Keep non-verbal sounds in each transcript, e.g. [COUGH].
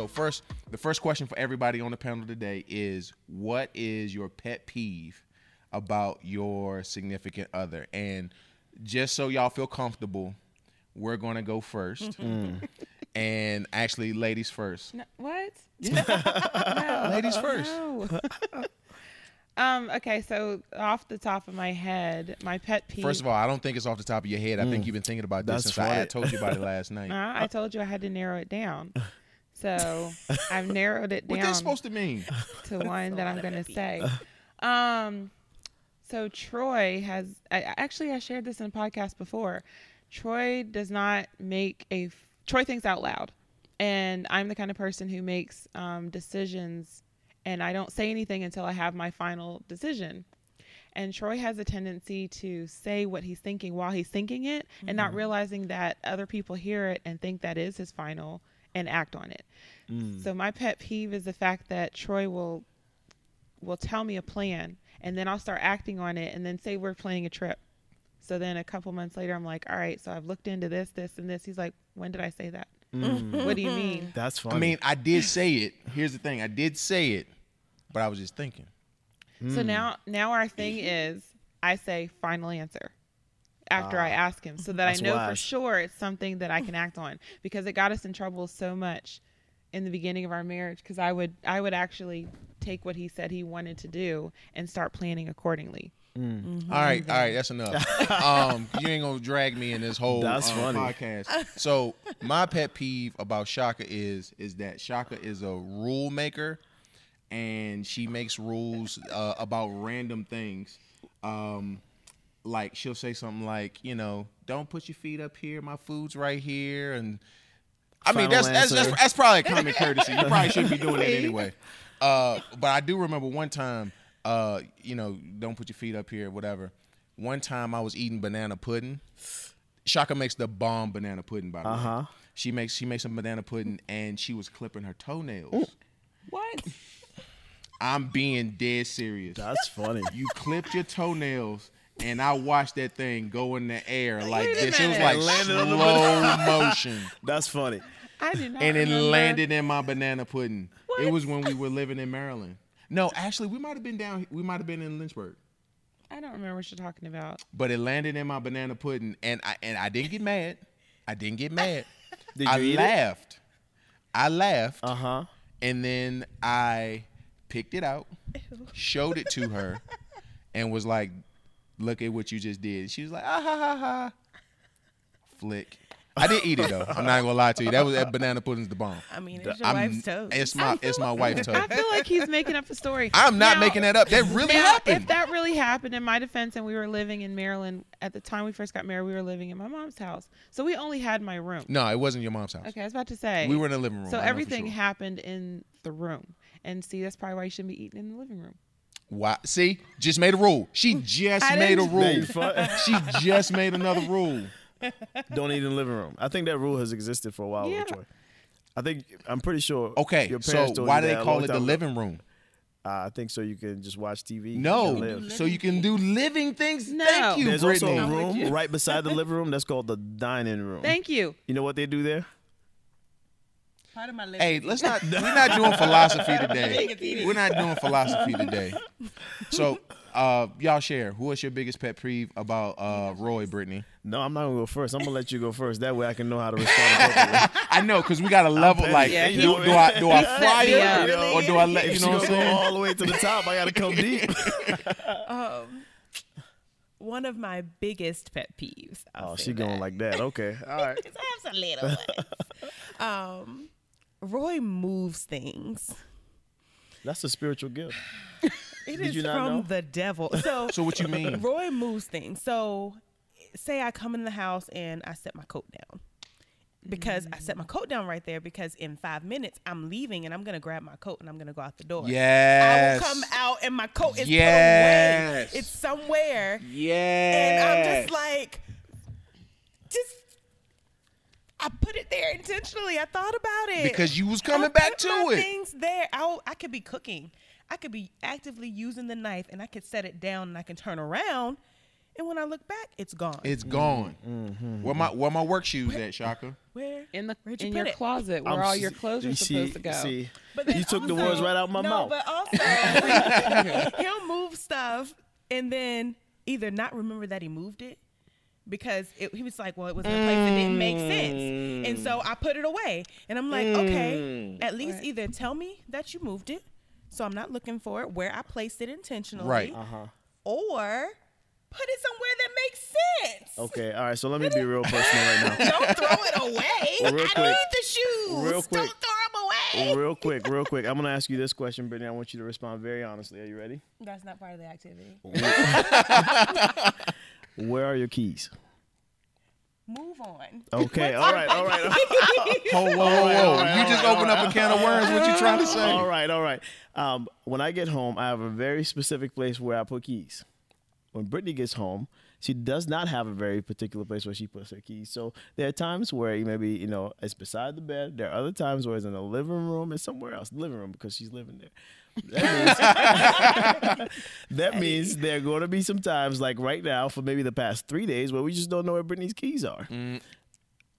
So first, the first question for everybody on the panel today is, what is your pet peeve about your significant other? And just so y'all feel comfortable, we're gonna go first. [LAUGHS] And actually, ladies first. No, what? [LAUGHS] [LAUGHS] Ladies first. No. um. Okay. So off the top of my head, my pet peeve. First of all, I don't think it's off the top of your head. I think you've been thinking about this That's since I told you about it last night. Uh, I told you I had to narrow it down. So I've narrowed it [LAUGHS] What down that's supposed to mean? [LAUGHS] to one that I'm gonna say. [LAUGHS] Um, so Troy has. I, I- actually I shared this in a podcast before. Troy does not make a. Troy thinks out loud, and I'm the kind of person who makes um, decisions, and I don't say anything until I have my final decision. And Troy has a tendency to say what he's thinking while he's thinking it, and not realizing that other people hear it and think that is his final and act on it. Mm. So my pet peeve is the fact that Troy will will tell me a plan and then I'll start acting on it and then say we're planning a trip. So then a couple months later I'm like, "All right, so I've looked into this, this and this." He's like, "When did I say that?" Mm. [LAUGHS] What do you mean? That's funny. I mean, I did say it. Here's the thing: I did say it, but I was just thinking. So mm. now now our thing is I say final answer after I ask him so that I That's know for sure it's something that I can act on because it got us in trouble so much in the beginning of our marriage because I would I would actually take what he said he wanted to do and start planning accordingly. All right, all right, that's enough. [LAUGHS] um, you ain't gonna drag me in this whole That's um, funny. podcast. [LAUGHS] So my pet peeve about Shaka is is that Shaka is a rule maker, and she makes rules uh, about random things. Um, like she'll say something like, you know, don't put your feet up here. My food's right here, and I mean that's that's, that's that's probably a common [LAUGHS] courtesy. You probably shouldn't be doing that anyway. Uh, but I do remember one time, uh, you know, don't put your feet up here, whatever. One time I was eating banana pudding. Shaka makes the bomb banana pudding, by the way. Uh-huh. She makes she makes some banana pudding, and she was clipping her toenails. What? I'm being dead serious. that's funny. You clipped your toenails, and I watched that thing go in the air like Wait a this. It was like Landed on the slow motion, [LAUGHS] That's funny. I did not and it remember. landed in my banana pudding. It was when we were living in Maryland. No, actually, we might have been down. We might have been in Lynchburg. I don't remember what you're talking about. but it landed in my banana pudding, and I and I didn't get mad. I didn't get mad. [LAUGHS] Did I you eat it? laughed. I laughed, Uh huh. and then I picked it out, showed it to her, [LAUGHS] and was like, "Look at what you just did." She was like, "Ah ha ha ha." Flick. I did eat it though. I'm not gonna lie to you. That was that banana pudding's the bomb. I mean, it's your I'm, wife's toast. It's my it's my [LAUGHS] wife's toast. I feel like he's making up a story. I'm not Now- making that up. That really now, happened. If that really happened, in my defense, and we were living in Maryland at the time we first got married, we were living in my mom's house, so we only had my room. no, it wasn't your mom's house. Okay, I was about to say We were in the living room. So I everything sure. happened in the room, and see, that's probably why you shouldn't be eating in the living room. Why? See, just made a rule. She just I made a rule. Now you fu- she just made another rule. Don't eat in the living room. I think that rule has existed for a while, Yeah. Troy. I think I'm pretty sure. Okay, your so parents told why do they call it the living room? Uh, I think so. You can just watch TV. No, and live. so you can do living things. No. Thank you, There's Brittany. also a room right beside the living room that's called the dining room. Thank you. you know what they do there? Part of my living Hey, let's not. We're not doing philosophy [LAUGHS] today. We're not doing philosophy [LAUGHS] today. So, uh, y'all share. Who is your biggest pet peeve about uh, Roy, Brittany? No, I'm not gonna go first. I'm gonna let you go first. That way I can know how to respond appropriately. [LAUGHS] I know because we got a level. Like, Yeah, do, he- do I do I set fly me it or do I let you know what I'm saying? all the way to the top, I gotta come deep. Um, one of my biggest pet peeves. I'll oh, say she going like that. Okay, all right. I have some little ones. um, Roy moves things. That's a spiritual gift. [SIGHS] It Did is you not from know? the devil. [LAUGHS] So, So what you mean? [LAUGHS] Roy moves things. So, say I come in the house and I set my coat down. Because I set my coat down right there because in five minutes I'm leaving and I'm gonna grab my coat and I'm gonna go out the door. Yes. I will come out and my coat is Yes. put away. It's somewhere. Yeah. And I'm just like, just I put it there intentionally. I thought about it Because you was I coming back put to my it. Things there. I I could be cooking. I could be actively using the knife, and I could set it down, and I can turn around And when I look back, it's gone. It's gone. Mm-hmm. Where my where my work shoes at, Shaka? Where? in the Where'd you in your it? closet where I'm all your clothes are you supposed to go. See, But then you took the words right out my no, mouth. but also [LAUGHS] [LAUGHS] he'll move stuff and then either not remember that he moved it because it, he was like, well, it was in a place that didn't make sense, and so I put it away. And I'm like, okay, at least Right. either tell me that you moved it, so I'm not looking for it where I placed it intentionally, Right. uh-huh. or put it somewhere that makes sense. Okay, all right. So let me be real personal right now. [LAUGHS] Don't throw it away. Real I quick. need the shoes. Real quick. Don't throw them away. real quick, real quick. I'm gonna ask you this question, Brittany. I want you to respond very honestly. Are you ready? That's not part of the activity. [LAUGHS] Where are your keys? Move on. Okay, all right, all right. [LAUGHS] Whoa, whoa, whoa, whoa! you just opened up a can of worms. What you trying to say? All right, all right. Um, when I get home, I have a very specific place where I put keys. When Brittany gets home, she does not have a very particular place where she puts her keys. So there are times where maybe you know it's beside the bed. There are other times where it's in the living room and somewhere else, the living room because she's living there. That [LAUGHS] means, [LAUGHS] that means there are going to be some times, like right now, for maybe the past three days, where we just don't know where Brittany's keys are. Mm,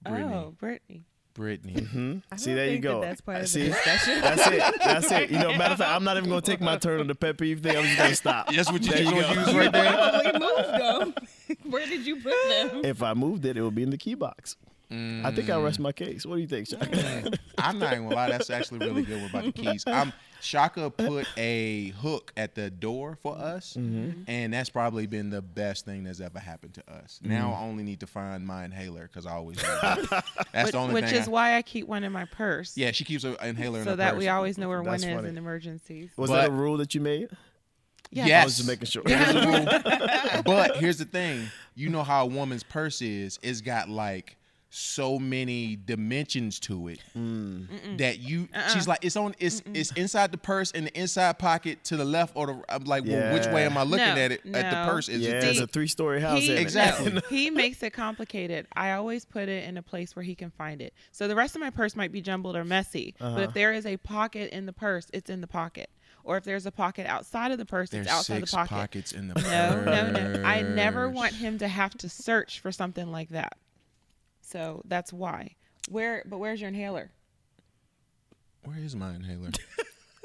Brittany. Oh, Brittany. Brittany. Mm-hmm. I See, there you think that go. that's part of the See, discussion. that's it. That's it. You know, [LAUGHS] matter of fact, I'm not even going to take my turn on the pet peeve thing. I'm just going to stop. That's what you There just you gonna use right there. Probably moved them. Where did you put them? If I moved it, it would be in the key box. Mm. I think I'll rest my case. What do you think, Shaka? Mm. I'm not even gonna lie. That's actually really good about the keys. I'm Shaka put a hook at the door for us, Mm-hmm. and that's probably been the best thing that's ever happened to us. Mm. Now I only need to find my inhaler because I always. [LAUGHS] That's Which, the only thing. which thing. is I- why I keep one in my purse. yeah, she keeps an inhaler in So her that purse. we always know where That's one funny. is in emergencies. Was But- that a rule that you made? Yeah. I was just making sure. It is [LAUGHS] but here's the thing. You know how a woman's purse is. It's got like so many dimensions to it that you she's like it's on it's it's inside the purse and the inside pocket to the left or the I'm like well which way am I looking No, at it at the purse is Yeah, it it's a three-story house. He, in. Exactly. no, [LAUGHS] he makes it complicated. I always put it in a place where he can find it. So the rest of my purse might be jumbled or messy, but Uh-huh. if there is a pocket in the purse, it's in the pocket. Or if there's a pocket outside of the purse, there's it's outside six the pocket. pockets in the No, no, no. I never want him to have to search for something like that. So that's why. Where? But where's your inhaler? Where is my inhaler?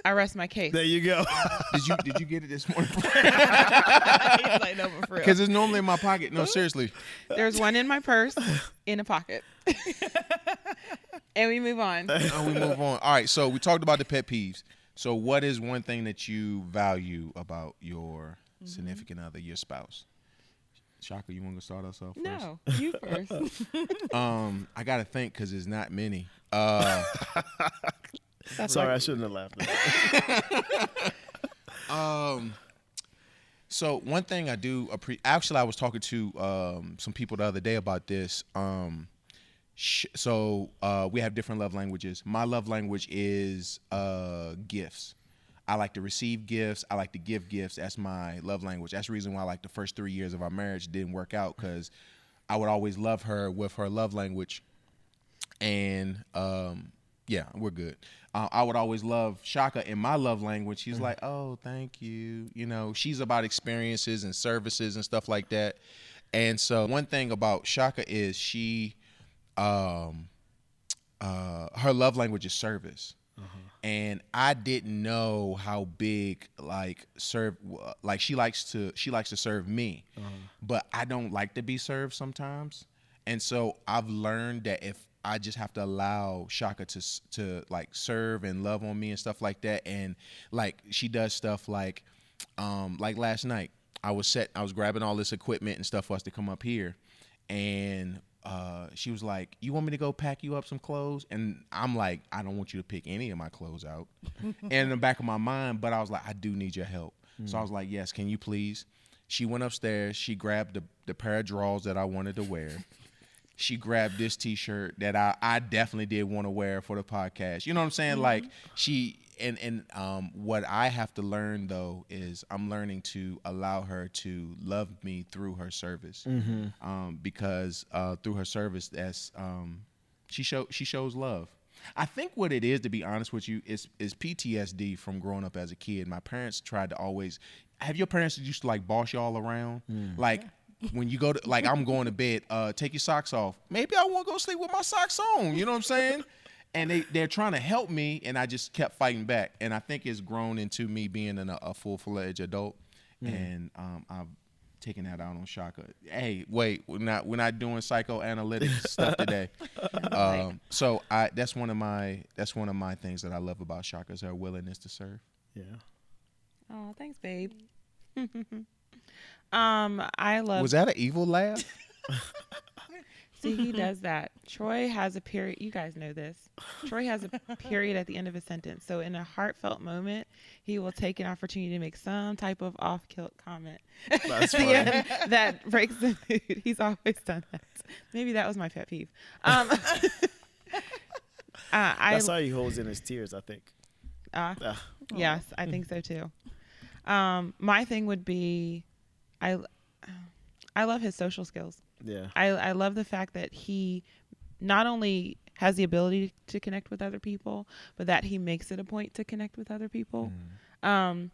I rest my case. There you go. [LAUGHS] Did you did you get it this morning? [LAUGHS] He's like, no, but for real. Because it's normally in my pocket. No, seriously. There's one in my purse, in a pocket. [LAUGHS] and we move on. Oh, we move on. All right, so we talked about the pet peeves. So, what is one thing that you value about your Mm-hmm. significant other, your spouse? Shaka, you want to start us off first? No, you first. [LAUGHS] Um, I gotta think because there's not many. Uh, That's Sorry, I shouldn't have laughed. [LAUGHS] Um, so one thing I do appre- actually, I was talking to um some people the other day about this. Um, sh- so uh, we have different love languages. My love language is uh gifts. I like to receive gifts. I like to give gifts. That's my love language. That's the reason why like the first three years of our marriage didn't work out because I would always love her with her love language, and um, yeah, we're good. Uh, I would always love Shaka in my love language. She's like, oh, thank you. You know, she's about experiences and services and stuff like that. And so one thing about Shaka is she, um, uh, her love language is service. And I didn't know how big like serve like she likes to she likes to serve me, but I don't like to be served sometimes. And so I've learned that if I just have to allow Shaka to to like serve and love on me and stuff like that, and like she does stuff like, um, like last night I was set I was grabbing all this equipment and stuff for us to come up here, and uh, she was like, "You want me to go pack you up some clothes?" And I'm like, "I don't want you to pick any of my clothes out." [LAUGHS] and in the back of my mind, but I was like, "I do need your help." So I was like, "Yes, can you please?" She went upstairs. She grabbed the the pair of drawers that I wanted to wear. [LAUGHS] She grabbed this T-shirt that I I definitely did want to wear for the podcast. You know what I'm saying? Like she and and um what I have to learn though is I'm learning to allow her to love me through her service um, because uh, through her service, that's um, she show she shows love. I think what it is, to be honest with you, is is PTSD from growing up as a kid. My parents tried to always have your parents used to like boss y'all around, like when you go to like I'm going to bed, uh, take your socks off. Maybe I won't go sleep with my socks on. You know what I'm saying? And they they're trying to help me, and I just kept fighting back. And I think it's grown into me being an, a full fledged adult, and um, I've taken that out on Shaka. Hey, wait, we're not we're not doing psychoanalytic [LAUGHS] stuff today. Um, so I that's one of my that's one of my things that I love about Shaka is her willingness to serve. Yeah. Oh, thanks, babe. [LAUGHS] um, I love. Was that an evil laugh? See, he [LAUGHS] does that. Troy has a period. You guys know this. Troy has a period at the end of a sentence. So, in a heartfelt moment, he will take an opportunity to make some type of off-kilt comment That's [LAUGHS] funny. end [LAUGHS] that breaks the mood. He's always done that. Maybe that was my pet peeve. Um, uh, I That's how he holds in his tears, I think. uh, Ah, Yes, I think so too. Um, my thing would be, I, I love his social skills. yeah. I, I love the fact that he not only has the ability to connect with other people, but that he makes it a point to connect with other people. Um,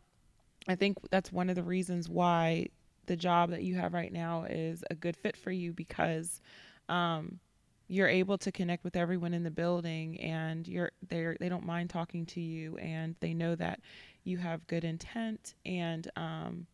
I think that's one of the reasons why the job that you have right now is a good fit for you because um, you're able to connect with everyone in the building and you're they they don't mind talking to you and they know that you have good intent and um,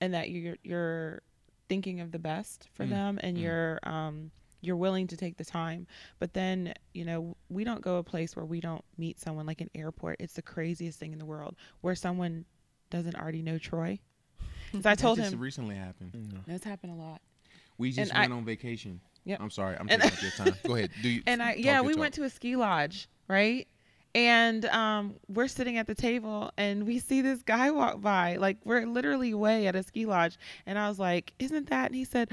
and that you're you're thinking of the best for Mm, them and mm. you're um, you're willing to take the time but then you know we don't go a place where we don't meet someone like an airport it's the craziest thing in the world where someone doesn't already know troy [LAUGHS] so i told just him recently happened. that's happened a lot We just And went I- on vacation. Yep. I'm sorry. I'm And- taking up your time. [LAUGHS] Go ahead. Do you? and i yeah we talk. went to a ski lodge right and um, we're sitting at the table and we see this guy walk by like we're literally way at a ski lodge and i was like isn't that and he said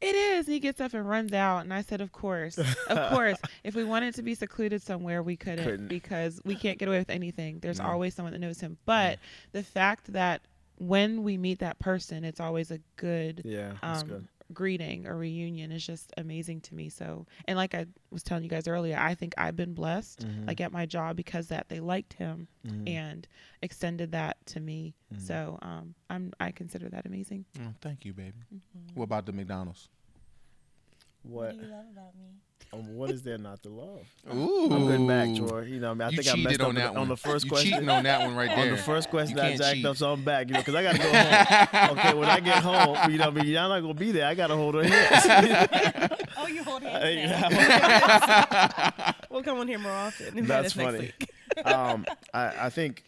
it is and he gets up and runs out and i said of course [LAUGHS] of course if we wanted to be secluded somewhere we couldn't, Couldn't. because we can't get away with anything there's No. always someone that knows him but the fact that when we meet that person it's always a good Yeah. That's um, good. Greeting or reunion is just amazing to me. So, and like I was telling you guys earlier, I think I've been blessed, Mhm. like at my job, because that they liked him Mhm. and extended that to me. Mhm. So, um, I'm I consider that amazing. Oh, thank you, baby. Mm-hmm. What about the McDonald's? What? do you love about me? um, what is there not to love? Ooh, I'm good back, Troy. You know, I, mean, I you think I messed cheated up on that on, one. the first you question. cheating on that one right there. On the first question, You I jacked cheat. up, so I'm back. You know, because I got to go home. [LAUGHS] okay, when I get home, you know, I mean, y'all not gonna be there. I got to hold her [LAUGHS] hands. Oh, you hold [LAUGHS] hands Hey, now. yeah. We'll come on here more often. That's funny. um, I, I think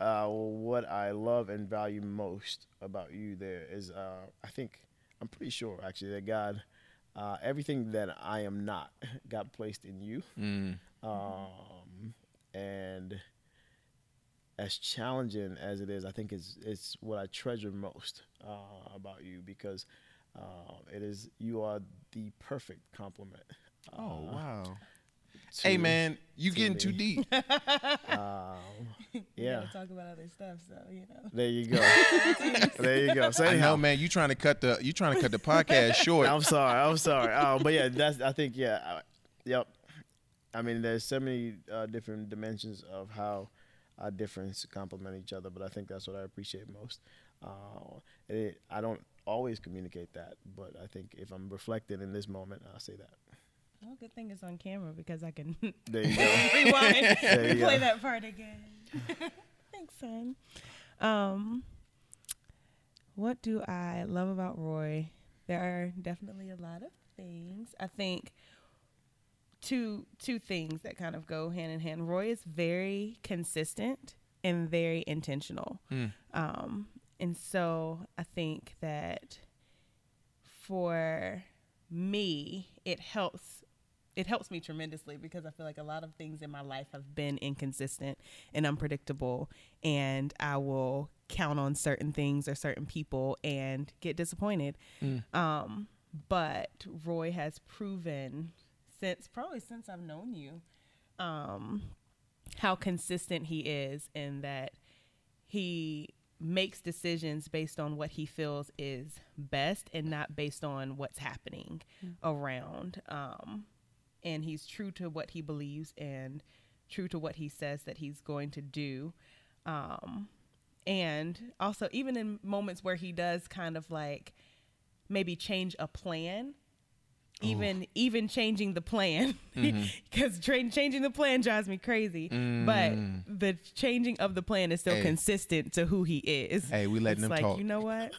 uh, what I love and value most about you there is, uh, I think, I'm pretty sure actually that God, uh, everything that I am not, [LAUGHS] got placed in you. Mm. Um, and as challenging as it is, I think it's it's what I treasure most uh, about you because uh, it is you are the perfect complement. Oh uh, wow. To- Hey man, you to getting me. too deep. [LAUGHS] [LAUGHS] Um, yeah. gotta talk about other stuff, so you know. There you go. [LAUGHS] there you go. So I know, man. You trying to cut the you trying to cut the podcast short. I'm sorry. I'm sorry. Uh, but yeah, that's. I think yeah. I, yep. I mean, there's so many uh, different dimensions of how our difference complement each other, but I think that's what I appreciate most. Uh, it, I don't always communicate that, but I think if I'm reflected in this moment, I'll say that. Well, good thing it's on camera because I can [LAUGHS] There you go. [LAUGHS] rewind [LAUGHS] There and you play go. that part again. Thanks, son. Um, what do I love about Roy? There are definitely a lot of things. I think two two things that kind of go hand in hand. Roy is very consistent and very intentional. Mm. Um, and so I think that for me, it helps it helps me tremendously because I feel like a lot of things in my life have been inconsistent and unpredictable and I will count on certain things or certain people and get disappointed. Um, but Roy has proven since probably since I've known you um, how consistent he is in that he makes decisions based on what he feels is best and not based on what's happening around. Um, and he's true to what he believes and true to what he says that he's going to do. Um, and also, even in moments where he does kind of like maybe change a plan. Even even changing the plan, [LAUGHS] because changing the plan drives me crazy. But the changing of the plan is still Hey. consistent to who he is. Hey, we letting it's him like, talk. You know what?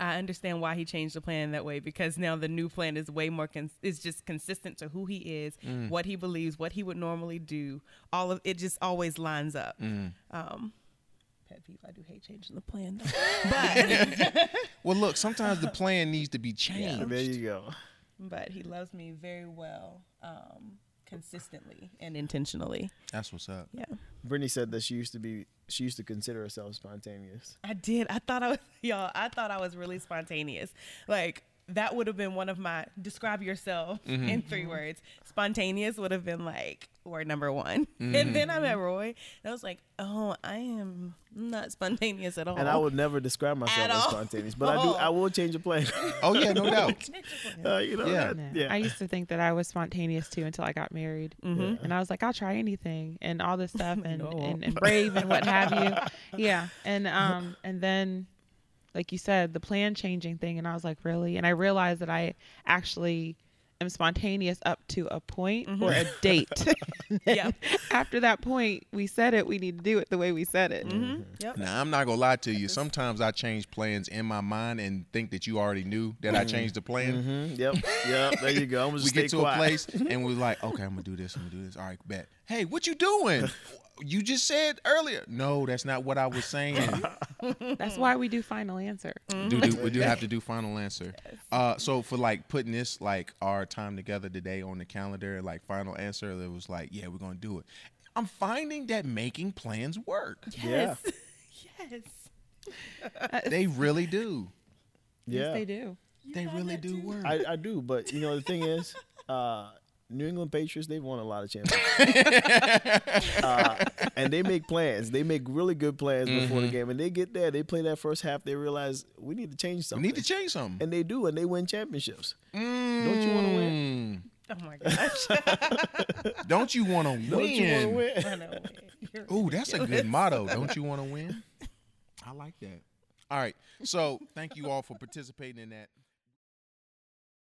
I understand why he changed the plan that way because now the new plan is way more cons- is just consistent to who he is, Mm. what he believes, what he would normally do. All of it just always lines up. Mm. Um, pet peeve, I do hate changing the plan, though. [LAUGHS] but [LAUGHS] Well, look, sometimes the plan needs to be changed. There you go. but he loves me very well, um, consistently and intentionally. That's what's up. Yeah, Brittany said that she used to be she used to consider herself spontaneous. I did. I thought I was [LAUGHS] y'all. I thought I was really spontaneous. Like that would have been one of my describe yourself [LAUGHS] in three words. Spontaneous would have been like word number one. [LAUGHS] And then I met Roy, and I was like, oh, I am not spontaneous at all. And I would never describe myself At as all. spontaneous, but I do. [LAUGHS] I will change a plan. Oh yeah, no doubt. uh, you know, Yeah. that- yeah. I used to think that I was spontaneous too until I got married, Mm-hmm. and I was like, I'll try anything and all this stuff and, No, and, and brave and what have you. Yeah, and um and then, like you said, the plan changing thing, and I was like, really? And I realized that I actually am spontaneous up to a point Mm-hmm. or a date. [LAUGHS] [LAUGHS] Yep. After that point, we said it. We need to do it the way we said it. Mm-hmm. Yep. Now I'm not gonna lie to you. Sometimes I change plans in my mind and think that you already knew that I changed the plan. Mhm. Yep. Yep. There you go. I'm gonna [LAUGHS] We get to quiet. a place and we're like, okay, I'm gonna do this. I'm gonna do this. All right, bet. Hey, what you doing? You just said earlier. No, that's not what I was saying. [LAUGHS] That's why we do final answer. do, do, we do have to do final answer. [LAUGHS] Uh, so for like putting this like our time together today on the calendar, like final answer, it was like, yeah, we're gonna do it. I'm finding that making plans work. Yeah. [LAUGHS] yes. They really do. Yeah. Yes, they do. They really do work. I, I do, but you know the thing is, uh, New England Patriots they've won a lot of [LAUGHS] championships, uh, and they make plans. They make really good plans before the game, and they get there. They play that first half. They realize we need to change something. we need to change something. and they do, and they win championships. Don't you wanna win? Oh my gosh. [LAUGHS] Don't you want to win? Don't you want to win? win? I know. You're Ooh, that's a good motto. Don't you want to win? I like that. All right. So thank you all for participating in that.